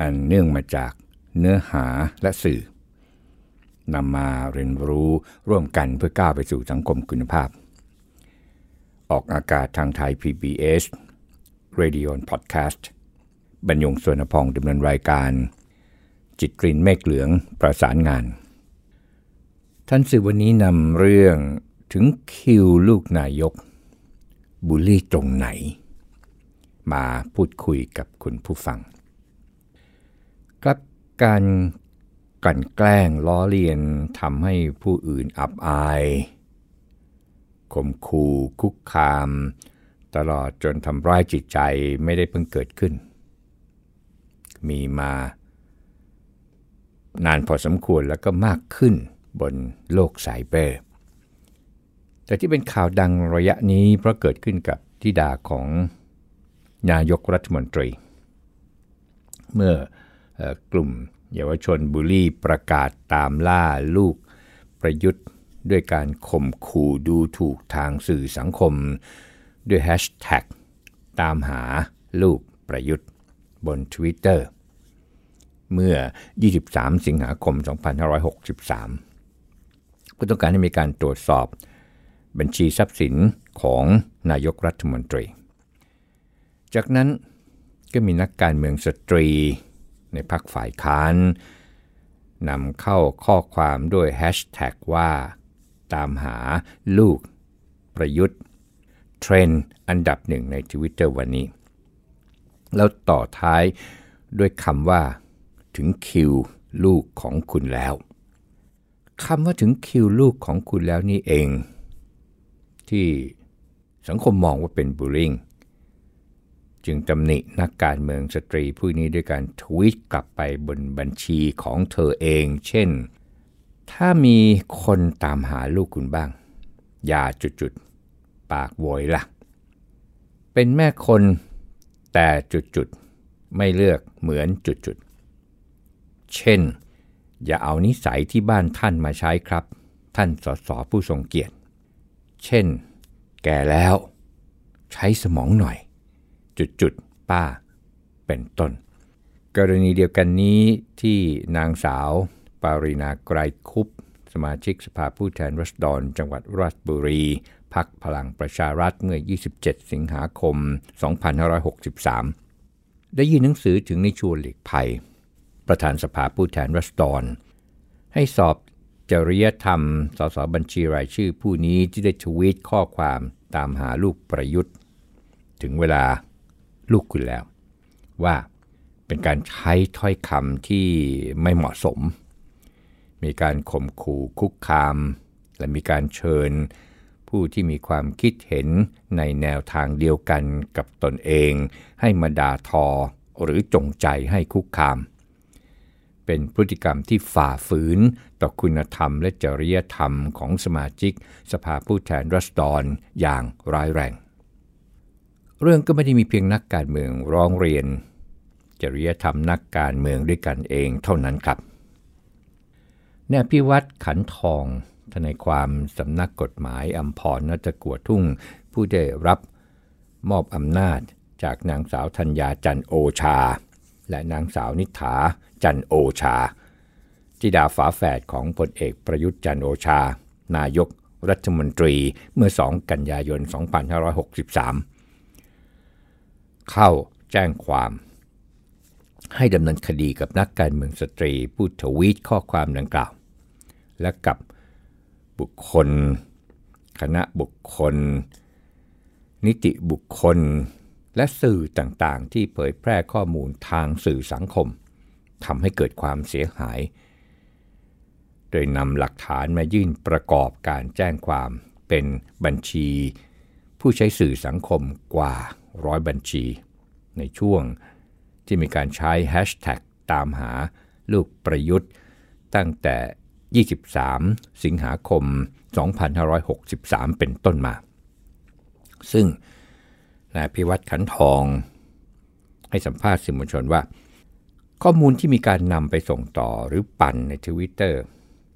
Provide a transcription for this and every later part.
อันเนื่องมาจากเนื้อหาและสื่อนำมาเรียนรู้ร่วมกันเพื่อก้าวไปสู่สังคมคุณภาพ ออกอากาศทางไทย PBS Radio Podcast บรรยงสวนพองดำเนินรายการ จิตกลิ่นเมฆเหลืองประสานงาน ท่านสื่อวันนี้นำเรื่องถึงคิวลูกนายกบูลลี่ตรงไหน มาพูดคุยกับคุณผู้ฟัง ครับการกันแกล้งล้อเลียนทำให้ผู้อื่นอับอายข่มขู่คุกคาม ตลอดจนทำร้ายจิตใจไม่ได้เพิ่งเกิดขึ้น มีมานานพอสมควรแล้วก็มากขึ้นบนโลกสายเบอร์แต่ที่เป็นข่าวดังระยะนี้เพราะเกิดขึ้นกับทิดาของนายกรัฐมนตรี เมื่อ กลุ่มเยาวชนบุรีประกาศตามล่าลูกประยุทธ์ด้วยการข่มขู่ดูถูกทางสื่อสังคม ด้วยแฮชแท็กตามหาลูกประยุทธ์บน Twitter เมื่อ 23 สิงหาคม 2563 ก็ต้องการให้มีการตรวจสอบบัญชีทรัพย์สินของนายกรัฐมนตรี จากนั้นก็มีนักการเมืองสตรี ในพรรคฝ่ายค้านนำเข้าข้อความด้วยแฮชแท็กว่า ตามหาลูกประยุทธ์ เทรนด์อันดับหนึ่งในทวิตเตอร์วันนี้ แล้วต่อท้ายด้วยคำว่า ถึงคิวลูกของคุณแล้วคำว่าถึงคิวลูกของคุณแล้วนี่เอง ที่สังคมมองว่าเป็น bullying จึงตำหนินักการเมืองสตรีผู้นี้ด้วยการทวีตกลับไปบนบัญชีของเธอเอง เช่น ถ้ามีคนตามหาลูกคุณบ้าง อย่าจุดๆ ปากโวยละ่ะ เป็นแม่คนแต่จุดๆ ไม่เลือกเหมือนจุดๆ เช่น อย่าเอานิสัยที่บ้านท่านมาใช้ครับ ท่านสสผู้ทรงเกียรติ เช่น แก่แล้ว ใช้สมองหน่อย จุดๆ ป้าเป็นต้น กรณีเดียวกันนี้ที่นางสาว ปารินาไกรคุป สมาชิกสภาผู้แทนรัศดร จังหวัดราชบุรีพักพลังประชารัฐเมื่อ 27 สิงหาคม 2563 ได้ยื่นหนังสือถึงในชวนหลีกภัย ประธานสภาผู้แทนรัศดร ให้สอบจริยธรรม สสบัญชีรายชื่อผู้นี้ที่ได้ทวีตข้อความตามหาลูกประยุทธ์ ถึงเวลา ลูกคุณแล้ว ว่าเป็นการใช้ถ้อยคำที่ไม่เหมาะสม มีการข่มขู่คุกคาม และมีการเชิญ ผู้ที่มีความคิดเห็นในแนวทางเดียวกันกับตนเอง ให้มาด่าทอหรือจงใจให้คุกคาม เป็นพฤติกรรมที่ฝ่าฝืนต่อคุณธรรมและจริยธรรมของสมาชิก สภาผู้แทนรัศดรอย่างร้ายแรง เรื่องก็ไม่ได้มีเพียงนักการเมืองร้องเรียน จริยธรรมนักการเมืองด้วยกันเองเท่านั้นครับแนพิวัตรขันทองทนายความสำนักกฎหมายอัมพรนัตกัวทุ่ง ผู้ได้รับมอบอำนาจจากนางสาวธัญญาจันโอชา และนางสาวนิฐาจันโอชาจิดาฝาแฝดของพลเอกประยุทธ์จันโอชา นายกรัฐมนตรีเมื่อ 2 กันยายน 2563 เข้าแจ้งความ ให้ดำเนินคดีกับนักการเมืองสตรี ผู้ทวีตข้อความดังกล่าว และกับบุคคล คณะบุคคล นิติบุคคล และสื่อต่างๆ ที่เผยแพร่ข้อมูลทางสื่อสังคมทำให้เกิดความเสียหาย โดยนำหลักฐานมายื่นประกอบการแจ้งความเป็นบัญชี ผู้ใช้สื่อสังคมกว่า ร้อยบัญชี ในช่วงที่มีการใช้แฮชแท็กตามหาลูกประยุทธ์ ตั้งแต่ 23 สิงหาคม 2563 เป็นต้นมา ซึ่งนายพิวัตรขันทอง ให้สัมภาษณ์สื่อมวลชนว่า ข้อมูลที่มีการนำไปส่งต่อหรือปั่นในทวิตเตอร์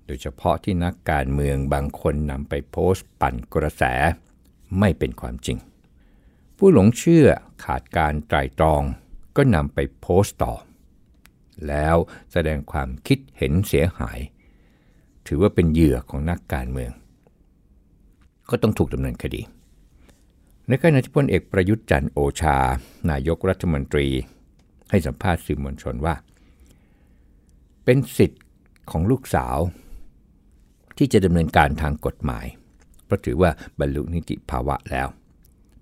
โดยเฉพาะที่นักการเมืองบางคนนำไปโพสต์ปั่นกระแสไม่เป็นความจริง ผู้หลงเชื่อขาดการไตรตรองก็นำไปโพสต์ต่อ แล้วแสดงความคิดเห็นเสียหาย ถือว่าเป็นเหยื่อของนักการเมือง ก็ต้องถูกดำเนินคดี ในขณะที่พลเอกประยุทธ์จันโอชา นายกรัฐมนตรี ให้สัมภาษณ์สื่อมวลชนว่า เป็นสิทธิ์ของลูกสาว ที่จะดำเนินการทางกฎหมาย เพราะถือว่าบรรลุนิติภาวะแล้ว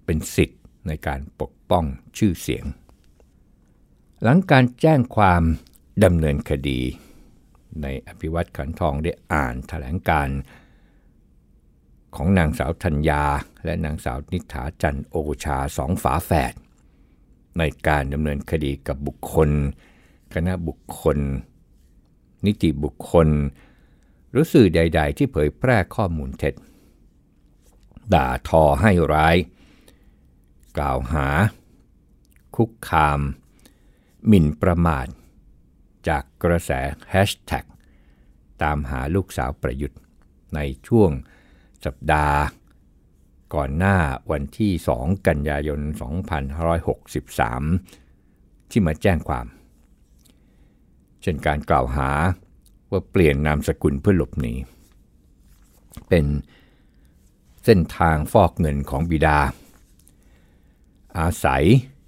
เป็นสิทธิ ในการปกป้องชื่อเสียง หลังการแจ้งความดำเนินคดี ในอภิวัตขันทองได้อ่านถแถลงการของนางสาวธัญญา และนางสาวนิฐาจันโอชาสองฝาแฝดในการดำเนินคดีกับบุคคล คณะบุคคล นิติบุคคล หรือสื่อใด ๆ ที่เผยแพร่ข้อมูลเท็จ ด่าทอให้ร้าย กล่าวหา คุกคาม หมิ่นประมาท จากกระแสแฮชแท็กตามหาลูกสาวประยุทธ์ ในช่วงสัปดาห์ ก่อนหน้าวันที่ 2 กันยายน 2563 ที่มาแจ้งความ เช่นการกล่าวหาว่าเปลี่ยนนามสกุลเพื่อหลบหนี เป็นเส้นทางฟอกเงินของบิดา อาศัย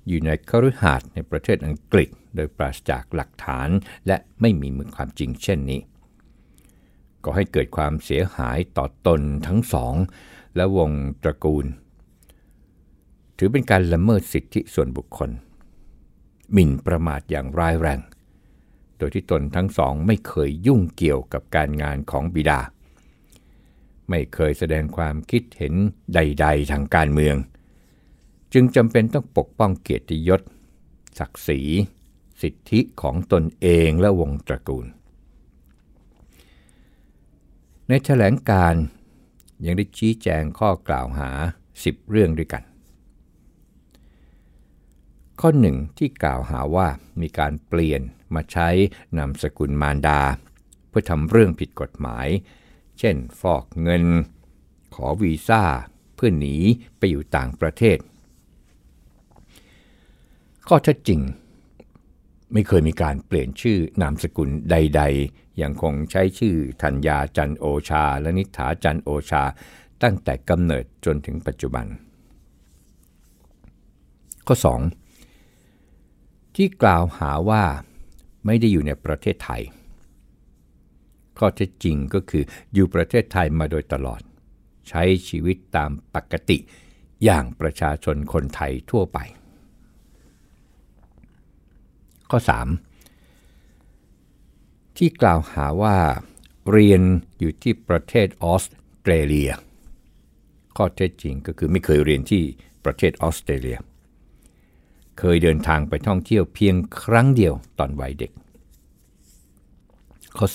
อยู่ในคฤหาสน์ในประเทศอังกฤษ โดยปราศจากหลักฐาน และไม่มีมือความจริงเช่นนี้ ก็ให้เกิดความเสียหายต่อตนทั้งสอง และวงตระกูล ถือเป็นการละเมิดสิทธิส่วนบุคคล หมิ่นประมาทอย่างร้ายแรง โดยที่ตนทั้งสองไม่เคยยุ่งเกี่ยวกับการงานของบิดา ไม่เคยแสดงความคิดเห็นใด ๆ ทางการเมือง จึงจำเป็นต้องปกป้องเกียรติยศ ศักดิ์ศรี สิทธิของตนเองและวงตระกูล ในแถลงการยังได้ชี้แจงข้อกล่าวหา 10 เรื่องด้วยกัน ข้อหนึ่งที่กล่าวหาว่ามีการเปลี่ยนมาใช้นามสกุลมารดา เพื่อทำเรื่องผิดกฎหมาย เช่น ฟอกเงิน ขอวีซ่า เพื่อหนีไปอยู่ต่างประเทศ ข้อเท็จจริง ไม่เคยมีการเปลี่ยนชื่อนามสกุลใด ๆ ยังคงใช้ชื่อธัญญาจันโอชา และนิฐาจันโอชา ตั้งแต่กำเนิดจนถึงปัจจุบัน ข้อ 2 ที่กล่าวหาว่าไม่ได้อยู่ในประเทศไทย ข้อเท็จจริงก็คืออยู่ประเทศไทยมาโดยตลอด ใช้ชีวิตตามปกติอย่างประชาชนคนไทยทั่วไป ข้อ 3 ที่กล่าวหาว่าเรียนอยู่ที่ประเทศออสเตรเลีย ข้อเท็จจริงก็คือไม่เคยเรียนที่ประเทศออสเตรเลีย เคยเดินทางไปท่องเที่ยวเพียงครั้งเดียวตอนวัยเด็ก ข้อ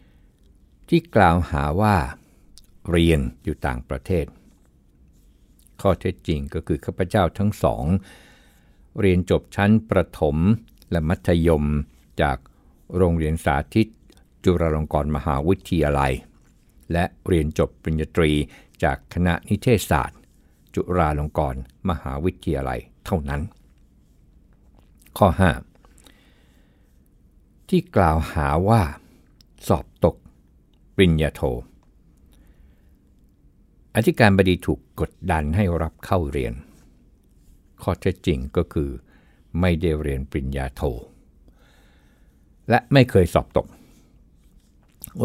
4 ที่กล่าวหาว่าเรียนอยู่ต่างประเทศ ข้อเท็จจริงก็คือข้าพเจ้าทั้งสอง เรียนจบชั้นประถมและมัธยม จากโรงเรียนสาธิต จุฬาลงกรณ์มหาวิทยาลัย และเรียนจบปริญญาตรีจากคณะนิเทศศาสตร์ จุฬาลงกรณ์มหาวิทยาลัยเท่านั้น ข้อ 5 ที่กล่าวหาว่า สอบตก ปริญญาโท อธิการบดีถูกกดดันให้รับเข้าเรียน ข้อเท็จจริงก็คือ ไม่ได้เรียนปริญญาโท และไม่เคยสอบตก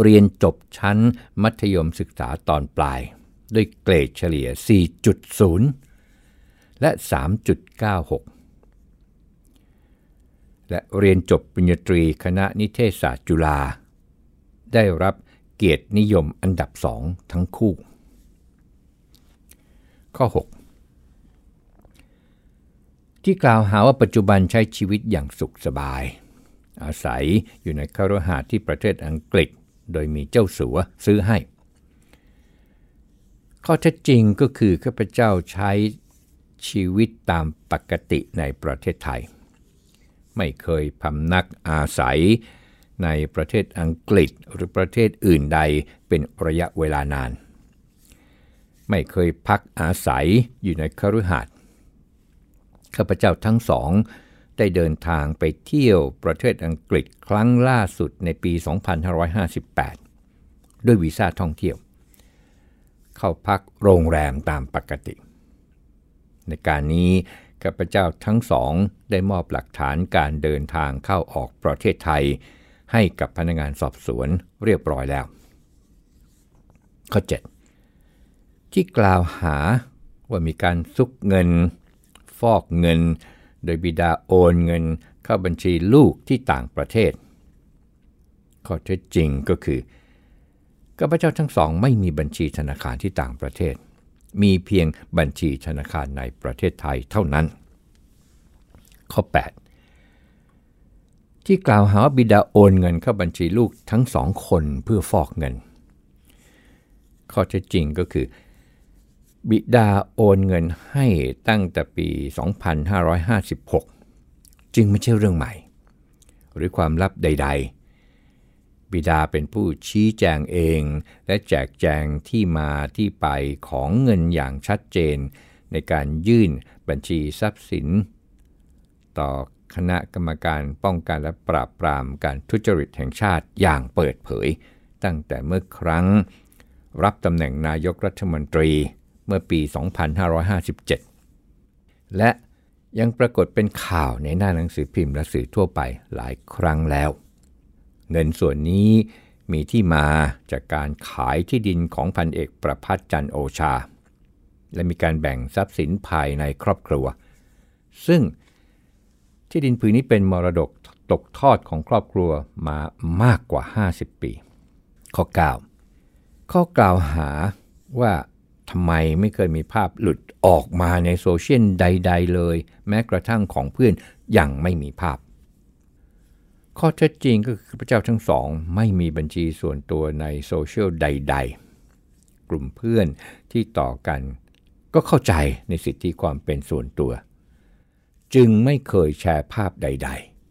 เรียนจบชั้นมัธยมศึกษาตอนปลาย ด้วยเกรดเฉลี่ย 4.0 และ 3.96 และเรียนจบปริญญาตรีคณะนิเทศศาสตร์จุฬา ได้รับเกียรตินิยมอันดับสองทั้งคู่ ข้อ 6 ที่กล่าวหาว่าปัจจุบันใช้ชีวิตอย่างสุขสบาย อาศัยอยู่ในคารหาที่ประเทศอังกฤษ โดยมีเจ้าสัวซื้อให้ ข้อเท็จจริงก็คือข้าพเจ้าใช้ชีวิตตามปกติในประเทศไทย ไม่เคยพำนักอาศัยในประเทศอังกฤษหรือประเทศอื่นใดเป็นระยะเวลานาน ไม่เคยพักอาศัยอยู่ในคฤหาสน์ ข้าพเจ้าทั้งสองได้เดินทางไปเที่ยวประเทศอังกฤษครั้งล่าสุดในปี 2558 ด้วยวีซ่าท่องเที่ยว เข้าพักโรงแรมตามปกติ ในการนี้ข้าพเจ้าทั้งสองได้มอบหลักฐานการเดินทางเข้าออกประเทศไทย ให้กับพนักงานสอบสวนเรียบร้อยแล้ว ข้อ 7 ที่กล่าวหาว่ามีการซุกเงิน ฟอกเงิน โดยบิดาโอนเงินเข้าบัญชีลูกที่ต่างประเทศ ข้อเท็จจริงก็คือข้าพเจ้าทั้งสองไม่มีบัญชีธนาคารที่ต่างประเทศ มีเพียงบัญชีธนาคารในประเทศไทยเท่านั้น ข้อ 8 ที่กล่าวหาว่าบิดาโอนเงินเข้าบัญชีลูกทั้งสองคนเพื่อฟอกเงิน ข้อเท็จจริงก็คือ บิดาโอนเงินให้ตั้งแต่ปี 2556 จึงไม่ใช่เรื่องใหม่ หรือความลับใด ๆ บิดาเป็นผู้ชี้แจงเอง และแจกแจงที่มาที่ไปของเงินอย่างชัดเจน ในการยื่นบัญชีทรัพย์สิน ต่อคณะกรรมการป้องกันและปราบปรามการทุจริตแห่งชาติอย่างเปิดเผย ตั้งแต่เมื่อครั้ง รับตำแหน่งนายกรัฐมนตรี เมื่อปี 2557 และยังปรากฏเป็นข่าวในหน้าหนังสือพิมพ์และสื่อทั่วไปหลายครั้งแล้ว เงินส่วนนี้มีที่มาจากการขายที่ดินของพันเอกประพัฒจันโอชา และมีการแบ่งทรัพย์สินภายในครอบครัว ซึ่งที่ดินผืนนี้เป็นมรดกตกทอดของครอบครัวมามากกว่า 50 ปี ข้อ 9 ข้อกล่าวหาว่า ทำไมไม่เคยมีภาพหลุดออกมาในโซเชียลใด ๆ เลย แม้กระทั่งของเพื่อนยังไม่มีภาพ ข้อเท็จจริงก็คือพระเจ้าทั้งสอง ไม่มีบัญชีส่วนตัวในโซเชียลใด ๆ กลุ่มเพื่อนที่ต่อกัน ก็เข้าใจในสิทธิความเป็นส่วนตัว จึงไม่เคยแชร์ภาพใด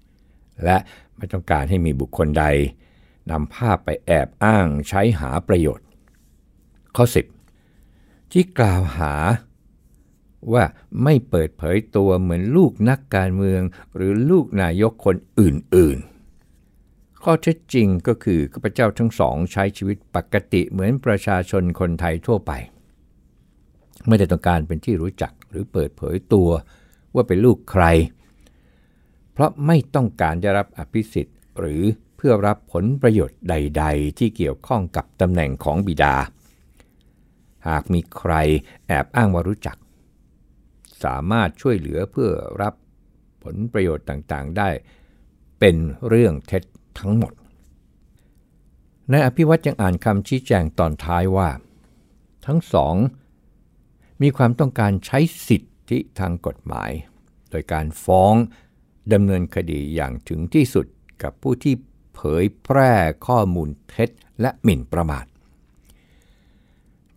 ๆ และไม่ต้องการให้มีบุคคลใดนำภาพไปแอบอ้างใช้หาประโยชน์ ข้อ 10 ที่กล่าวหา ว่าไม่เปิดเผยตัวเหมือนลูกนักการเมืองหรือลูกนายกคนอื่นๆ ข้อเท็จจริงก็คือข้าพเจ้าทั้งสองใช้ชีวิตปกติเหมือนประชาชนคนไทยทั่วไป ไม่ได้ต้องการเป็นที่รู้จักหรือเปิดเผยตัวว่าเป็นลูกใคร เพราะไม่ต้องการจะรับอภิสิทธิ์หรือเพื่อรับผลประโยชน์ใด ๆ ที่เกี่ยวข้องกับตำแหน่งของบิดา หากมีใครแอบอ้างว่ารู้จัก สามารถช่วยเหลือเพื่อรับผลประโยชน์ต่างๆได้ เป็นเรื่องเท็จทั้งหมดนายอภิวัตยังอ่านคำชี้แจงตอนท้ายว่า ทั้งสอง มีความต้องการใช้สิทธิทางกฎหมาย โดยการฟ้องดำเนินคดีอย่างถึงที่สุดกับผู้ที่เผยแพร่ข้อมูลเท็จและหมิ่นประมาท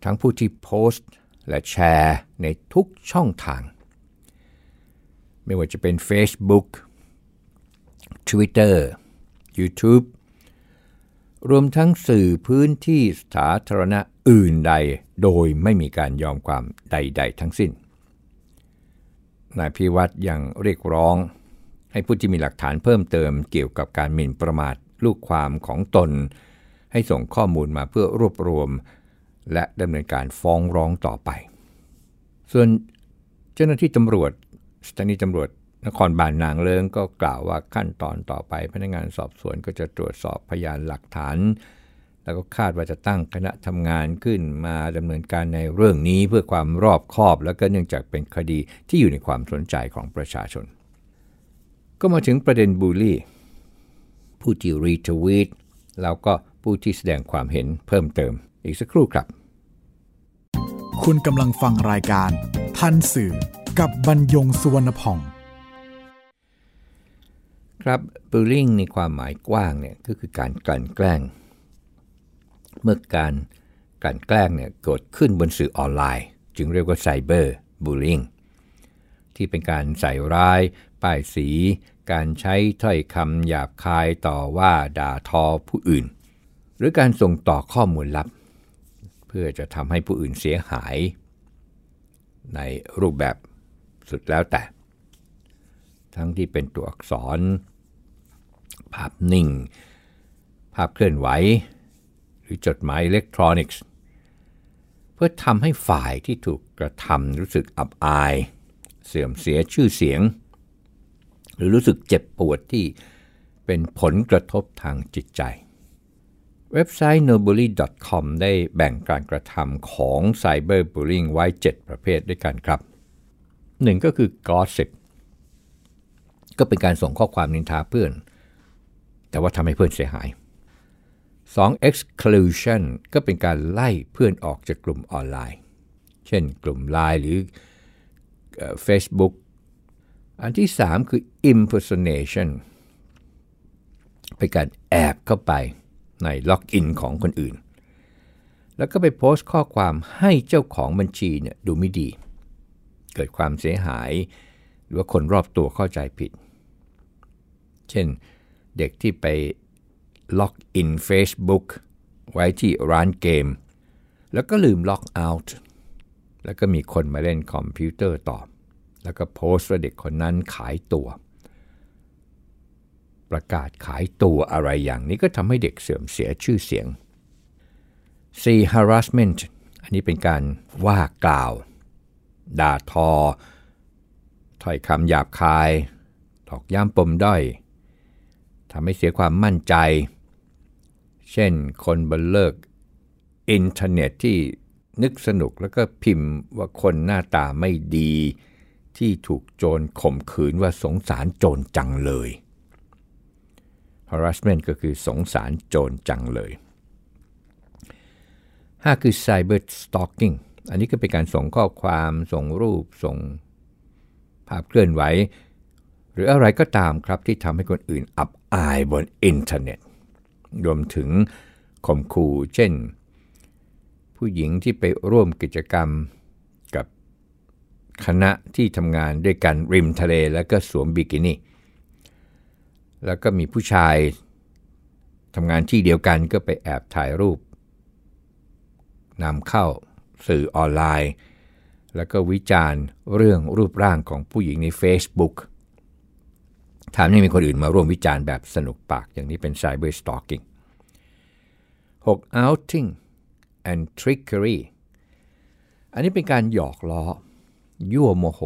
ทั้งผู้ที่โพสต์และแชร์ในทุกช่องทาง ไม่ว่าจะเป็น Facebook Twitter YouTube รวมทั้งสื่อพื้นที่สาธารณะอื่นใดโดยไม่มีการยอมความใด ๆ ทั้งสิ้น นายพิวัตรยังเรียกร้อง ให้ผู้ที่มีหลักฐานเพิ่มเติมเกี่ยวกับการหมิ่นประมาทลูกความของตน ให้ส่งข้อมูลมาเพื่อรวบรวม และดำเนินการฟ้องร้องต่อไป ส่วนเจ้าหน้าที่ตำรวจสถานีตำรวจนครบาลนางเลิงก็กล่าวว่าขั้นตอนต่อไป พนักงานสอบสวนก็จะตรวจสอบพยานหลักฐาน แล้วก็คาดว่าจะตั้งคณะทำงานขึ้นมาดำเนินการในเรื่องนี้เพื่อความรอบคอบ และก็เนื่องจากเป็นคดีที่อยู่ในความสนใจของประชาชน ก็มาถึงประเด็นบูลลี่ ผู้ที่รีทวีตแล้วก็ผู้ที่แสดงความเห็นเพิ่มเติม อีกสักครู่ครับ คุณกำลังฟังรายการ ทันสื่อกับบรรยงสุวรรณพ่อง ครับ bullying ในความหมายกว้างเนี่ยก็คือการกลั่นแกล้ง เมื่อการกลั่นแกล้งเนี่ยเกิดขึ้นบนสื่อออนไลน์ จึงเรียกว่าไซเบอร์บูล i n g ที่เป็นการใส่ร้าย ป้ายสี การใช้ถ้อยคำหยาบคายต่อว่าด่าทอผู้อื่น หรือการส่งต่อข้อมูลลับเพื่อจะทำให้ผู้อื่นเสียหาย ในรูปแบบสุดแล้วแต่ ทั้งที่เป็นตัวอักษร ภาพนิ่ง ภาพเคลื่อนไหว หรือจดหมายอิเล็กทรอนิกส์ เพื่อทำให้ฝ่ายที่ถูกกระทำรู้สึกอับอาย เสื่อมเสียชื่อเสียง หรือรู้สึกเจ็บปวดที่เป็นผลกระทบทางจิตใจ เว็บไซต์ nobly.com ได้แบ่งการกระทำของ cyberbullying ไว้ 7 ประเภทด้วยกันครับหนึ่งก็คือ gossip ก็เป็นการส่งข้อความนินทาเพื่อน แต่ว่าทำให้เพื่อนเสียหาย 2. exclusion ก็เป็นการไล่เพื่อนออกจากกลุ่มออนไลน์ เช่นกลุ่มไลน์หรือ Facebook อันที่ 3 คือ impersonation เป็นการแอบเข้าไป ในล็อกอินของคนอื่น แล้วก็ไปโพสต์ข้อความให้เจ้าของบัญชีเนี่ยดูไม่ดี เกิดความเสียหาย หรือว่าคนรอบตัวเข้าใจผิด เช่นเด็กที่ไปล็อกอิน Facebook ไว้ที่ร้านเกม แล้วก็ลืมล็อกเอาท์แล้วก็มีคนมาเล่นคอมพิวเตอร์ต่อ แล้วก็โพสต์ว่าเด็กคนนั้นขายตัว ประกาศขายตัวอะไรอย่างนี้ก็ทำให้เด็กเสื่อมเสียชื่อเสียง 4. harassment อันนี้เป็นการว่ากล่าว ด่าทอ ถ้อยคำหยาบคายตอกย้ำปมด้อยทำให้เสียความมั่นใจ เช่นคนบนโลกอินเทอร์เน็ตที่นึกสนุกแล้วก็พิมพ์ว่าคนหน้าตาไม่ดี ที่ถูกโจรข่มขืนว่าสงสารโจรจังเลย harassment ก็คือสงสารโจรจังเลย 5 คือ cyber stalking อันนี้ก็เป็นการส่งข้อความส่งรูปส่งภาพเคลื่อนไหว หรืออะไรก็ตามครับที่ทำให้คนอื่นอับอายบนอินเทอร์เน็ต รวมถึงข่มขู่เช่น ผู้หญิงที่ไปร่วมกิจกรรมกับคณะที่ทำงานด้วยกันริมทะเลแล้วก็สวมบิกินี่ แล้วก็มีผู้ชายทำงานที่เดียวกันก็ไปแอบถ่ายรูปนำเข้าสื่อออนไลน์ แล้วก็วิจารณ์เรื่องรูปร่างของผู้หญิงใน Facebook ถามยังมีคนอื่นมาร่วมวิจารณ์แบบสนุกปากอย่างนี้เป็น cyber stalking 6. outing and trickery อันนี้เป็นการหยอกล้อ ยั่วโมโห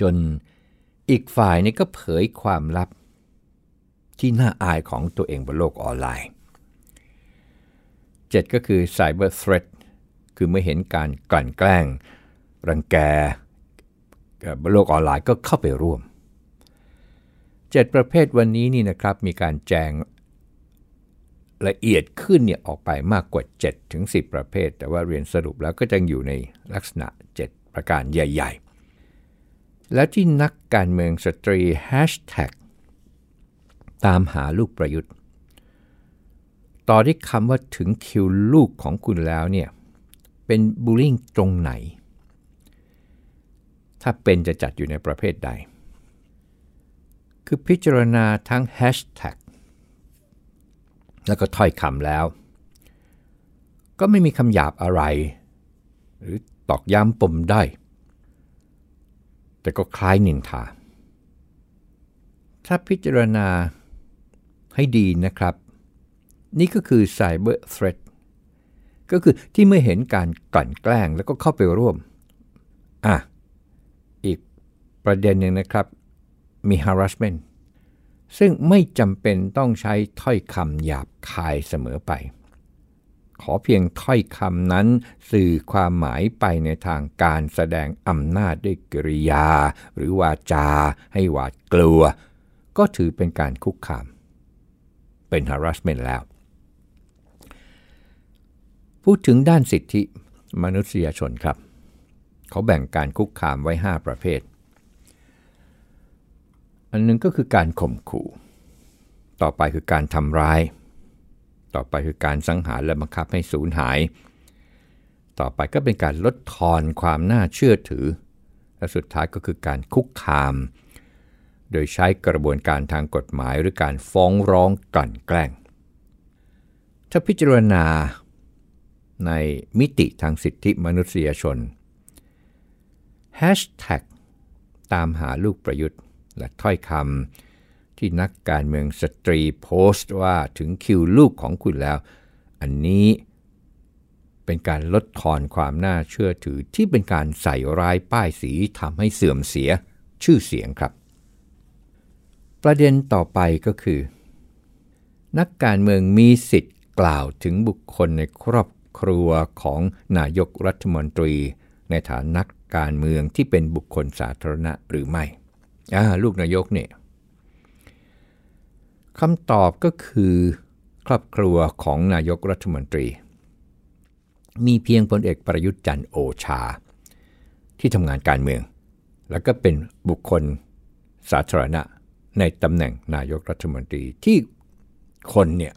จน อีกฝ่ายนี้ก็เผยความลับ ที่น่าอายของตัวเองบนโลกออนไลน์ 7 ก็คือ cyber threat คือเมื่อเห็นการกลั่นแกล้ง รังแกบนโลกออนไลน์ก็เข้าไปร่วม 7 ประเภทวันนี้นี่นะครับมีการแจงละเอียดขึ้นเนี่ยออกไปมากกว่า 7 ถึง 10 ประเภท แต่ว่าเรียนสรุปแล้วก็จะอยู่ในลักษณะ 7 ประการใหญ่ ๆ แล้วที่นักการเมืองสตรีแฮชแท็กตามหาลูกประยุทธ์ ต่อที่คำว่าถึงคิวลูกของคุณแล้วเนี่ย เป็นบูลลิงตรงไหน ถ้าเป็นจะจัดอยู่ในประเภทใด คือพิจารณาทั้งแฮชแท็กแล้วก็ถ้อยคำแล้ว ก็ไม่มีคำหยาบอะไร หรือตอกย้ำปมได้ แต่ก็คล้ายนินทา ถ้าพิจารณาให้ดีนะครับ นี่ก็คือ Cyber Threat ก็คือที่เมื่อเห็นการกลั่นแกล้งแล้วก็เข้าไปร่วม อะ อีกประเด็นหนึ่งนะครับ มี harassment ซึ่งไม่จำเป็นต้องใช้ถ้อยคำหยาบคายเสมอไป ขอเพียงถ้อยคำนั้น สื่อความหมายไปในทางการแสดงอำนาจด้วยกริยา หรือวาจาให้หวาดกลัว ก็ถือเป็นการคุกคาม เป็น harassment แล้ว พูดถึงด้านสิทธิมนุษยชนครับ เขาแบ่งการคุกคามไว้ 5 ประเภท อันหนึงก็คือการข่มขู่ ต่อไปคือการทำร้าย ต่อไปคือการสังหารและบังคับให้สูญหาย ต่อไปก็เป็นการลดทอนความน่าเชื่อถือ และสุดท้ายก็คือการคุกคาม โดยใช้กระบวนการทางกฎหมายหรือการฟ้องร้องกลั่นแกล้ง ถ้าพิจารณาในมิติทางสิทธิมนุษยชน Hashtag ตามหาลูกประยุทธ์และถ้อยคำ ที่นักการเมืองสตรีโพสต์ว่าถึงคิวลูกของคุณแล้ว อันนี้เป็นการลดทอนความน่าเชื่อถือที่เป็นการใส่ร้ายป้ายสีทำให้เสื่อมเสียชื่อเสียงครับ ประเด็นต่อไปก็คือ นักการเมืองมีสิทธิ์กล่าวถึงบุคคลในครอบครัวของนายกรัฐมนตรี ในฐานะการเมืองที่เป็นบุคคลสาธารณะหรือไม่ลูกนายกเนี่ย คำตอบก็คือครอบครัวของนายกรัฐมนตรี มีเพียงพลเอกประยุทธ์จันทร์โอชา ที่ทำงานการเมือง แล้วก็เป็นบุคคลสาธารณะในตำแหน่งนายกรัฐมนตรีที่คนเนี่ย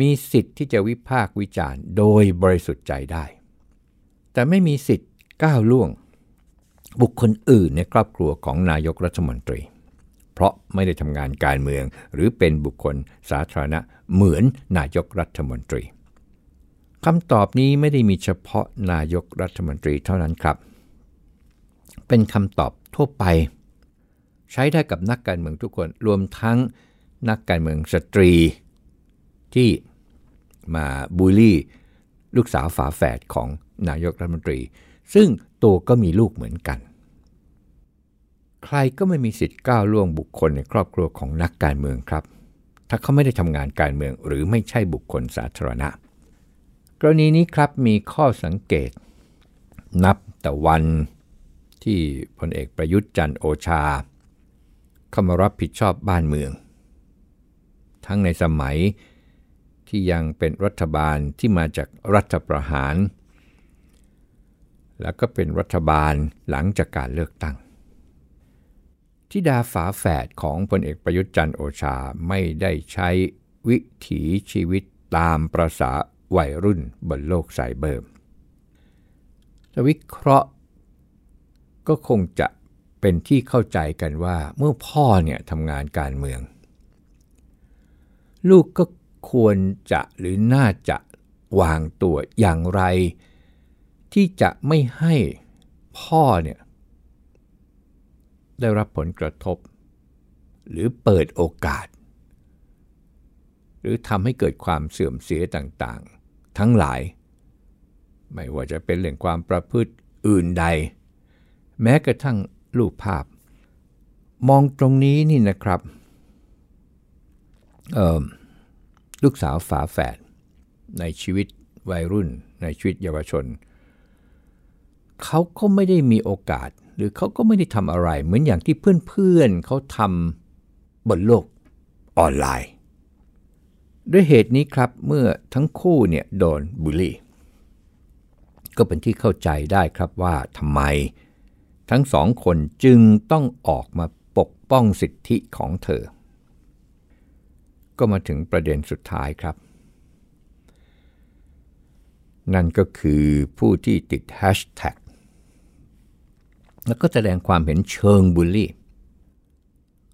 มีสิทธิ์ที่จะวิพากษ์วิจารณ์โดยบริสุทธิ์ใจได้ แต่ไม่มีสิทธิ์ก้าวล่วง บุคคลอื่นในครอบครัวของนายกรัฐมนตรี ราะไม่ได้ทำงานการเมือง หรือเป็นบุคคลสาธารณะเหมือนนายกรัฐมนตรีคำตอบนี้ไม่ได้มีเฉพาะนายกรัฐมนตรีเท่านั้นครับ เป็นคำตอบทั่วไป ใช้ได้กับนักการเมืองทุกคนรวมทั้งนักการเมืองสตรี ที่มาบูลลี่ ลูกสาวฝาแฝดของนายกรัฐมนตรี ซึ่งตัวก็มีลูกเหมือนกัน ใครก็ไม่มีสิทธิ์ก้าวล่วงบุคคลในครอบครัวของนักการเมืองครับ ถ้าเขาไม่ได้ทำงานการเมืองหรือไม่ใช่บุคคลสาธารณะ กรณีนี้ครับมีข้อสังเกต นับแต่วันที่พลเอกประยุทธ์จันโอชา เข้ามารับผิดชอบบ้านเมือง ทั้งในสมัยที่ยังเป็นรัฐบาลที่มาจากรัฐประหาร แล้วก็เป็นรัฐบาลหลังจากการเลือกตั้ง ทิดาฝาแฝดของพลเอกประยุทธ์จันทร์โอชาไม่ได้ใช้วิถีชีวิตตามประษาวัยรุ่นบนโลกไซเบอร์จะวิเคราะห์ก็คงจะเป็นที่เข้าใจกันว่าเมื่อพ่อเนี่ยทำงานการเมือง ลูกก็ควรจะหรือน่าจะวางตัวอย่างไร ที่จะไม่ให้พ่อเนี่ย ได้รับผลกระทบ หรือเปิดโอกาส หรือทำให้เกิดความเสื่อมเสียต่างๆ ทั้งหลาย ไม่ว่าจะเป็นเรื่องความประพฤติอื่นใด แม้กระทั่งรูปภาพ มองตรงนี้นี่นะครับลูกสาวฝาแฝดในชีวิตวัยรุ่นในชีวิตเยาวชน เขาก็ไม่ได้มีโอกาส หรือเขาก็ไม่ได้ทำอะไร เหมือนอย่างที่เพื่อนๆเขาทำบนโลกออนไลน์ ด้วยเหตุนี้ครับเมื่อทั้งคู่เนี่ยโดนบูลลี่ ก็เป็นที่เข้าใจได้ครับว่าทำไม ทั้งสองคนจึงต้องออกมาปกป้องสิทธิของเธอ ก็มาถึงประเด็นสุดท้ายครับ นั่นก็คือผู้ที่ติดแฮชแท็ก แล้วก็แสดงความเห็นเชิงบูลลี่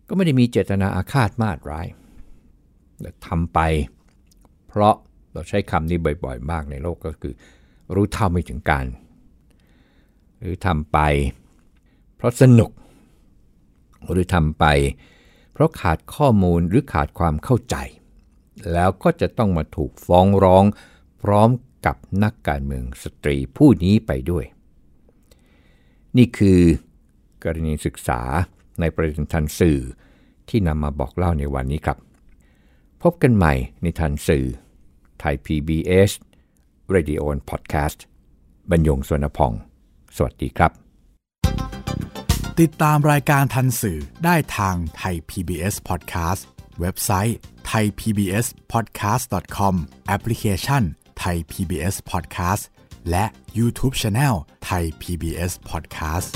ก็ไม่ได้มีเจตนาอาฆาตมาดร้ายแต่ทำไป เพราะเราใช้คำนี้บ่อย ๆ มากในโลกก็คือ รู้เท่าไม่ถึงการ หรือทำไป เพราะสนุก หรือทำไป เพราะขาดข้อมูลหรือขาดความเข้าใจ แล้วก็จะต้องมาถูกฟ้องร้อง พร้อมกับนักการเมืองสตรีผู้นี้ไปด้วย นี่คือกรณีศึกษาในประเด็นทันสื่อที่นำมาบอกเล่าในวันนี้ครับ พบกันใหม่ในทันสื่อไทย PBS Radio and Podcast บรรยงสวนพอง สวัสดีครับ ติดตามรายการทันสื่อได้ทางไทย PBS Podcast เว็บไซต์ thaipbspodcast.com แอปพลิเคชัน Thai PBS Podcast และ YouTube Channel ไทย PBS Podcast